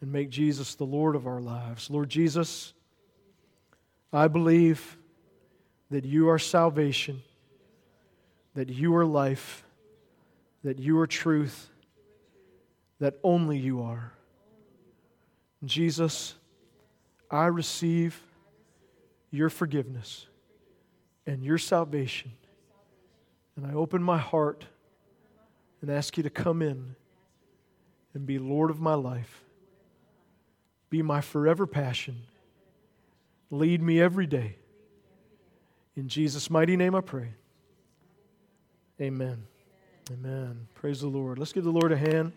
and make Jesus the Lord of our lives. Lord Jesus, I believe that you are salvation that you are life, that you are truth, that only you are. Jesus, I receive your forgiveness and your salvation. And I open my heart and ask you to come in and be Lord of my life. Be my forever passion. Lead me every day. In Jesus' mighty name I pray. Amen. Amen. Praise the Lord. Let's give the Lord a hand.